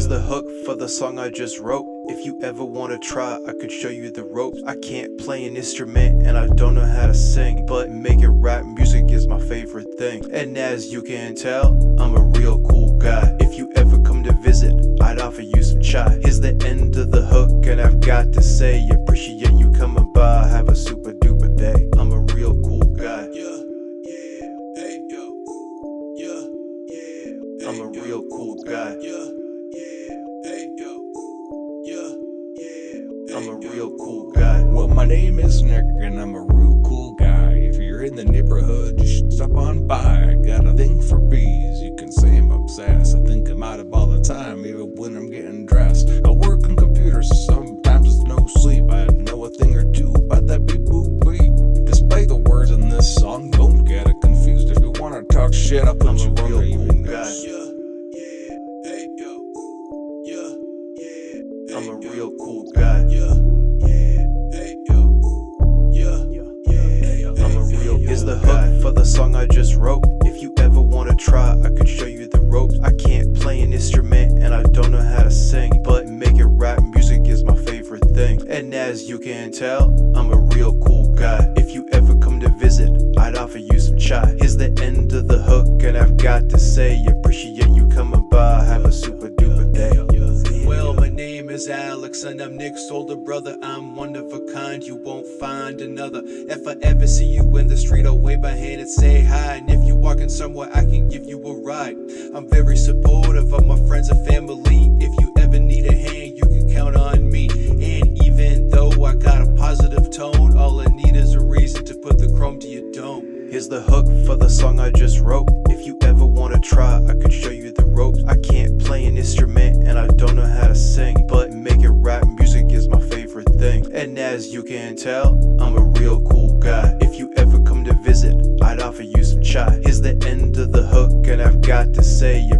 Here's the hook for the song I just wrote. If you ever wanna try, I could show you the ropes. I can't play an instrument and I don't know how to sing, but making rap music is my favorite thing. And as you can tell, I'm a real cool guy. If you ever come to visit, I'd offer you some chai. Here's the end of the hook, and I've got to say, appreciate you coming by. Have a super duper day. I'm a real cool guy. Yeah, yeah, hey yo, yeah, yeah. I'm a real cool guy. I'm a real cool guy. Well, my name is Nick, and I'm a real cool guy. If you're in the neighborhood, you should stop on by. I got a thing for bees, you can say I'm obsessed. I think about it all the time, even when I'm getting dressed. I work on computers, so sometimes it's no sleep. I know a thing or two about that boop beep. Despite the words in this song, don't get it confused. If you wanna talk shit, I'll a real cool guy. Yeah, Here's the hook for the song I just wrote. If you ever wanna try, I could show you the ropes. I can't play an instrument and I don't know how to sing, but making rap music is my favorite thing. And as you can tell, I'm a real cool guy. If you ever come to visit, I'd offer you some chai. Here's the end of the hook, and I've got to say, appreciate you coming by. Have a super duper day. Is Alex, and I'm Nick's older brother. I'm one of a kind, you won't find another. If I ever see you in the street, I'll wave my hand and say hi. And if you're walking somewhere, I can give you a ride. I'm very supportive of my friends and family. If you ever need a hand, you can count on me. And even though I got a positive tone, all I need is a reason to put the chrome to your dome. Here's the hook for the song I just wrote. If you ever wanna try, I could show you the ropes. I can't play an instrument You can tell, I'm a real cool guy. If you ever come to visit, I'd offer you some chai. Here's the end of the hook, and I've got to say, you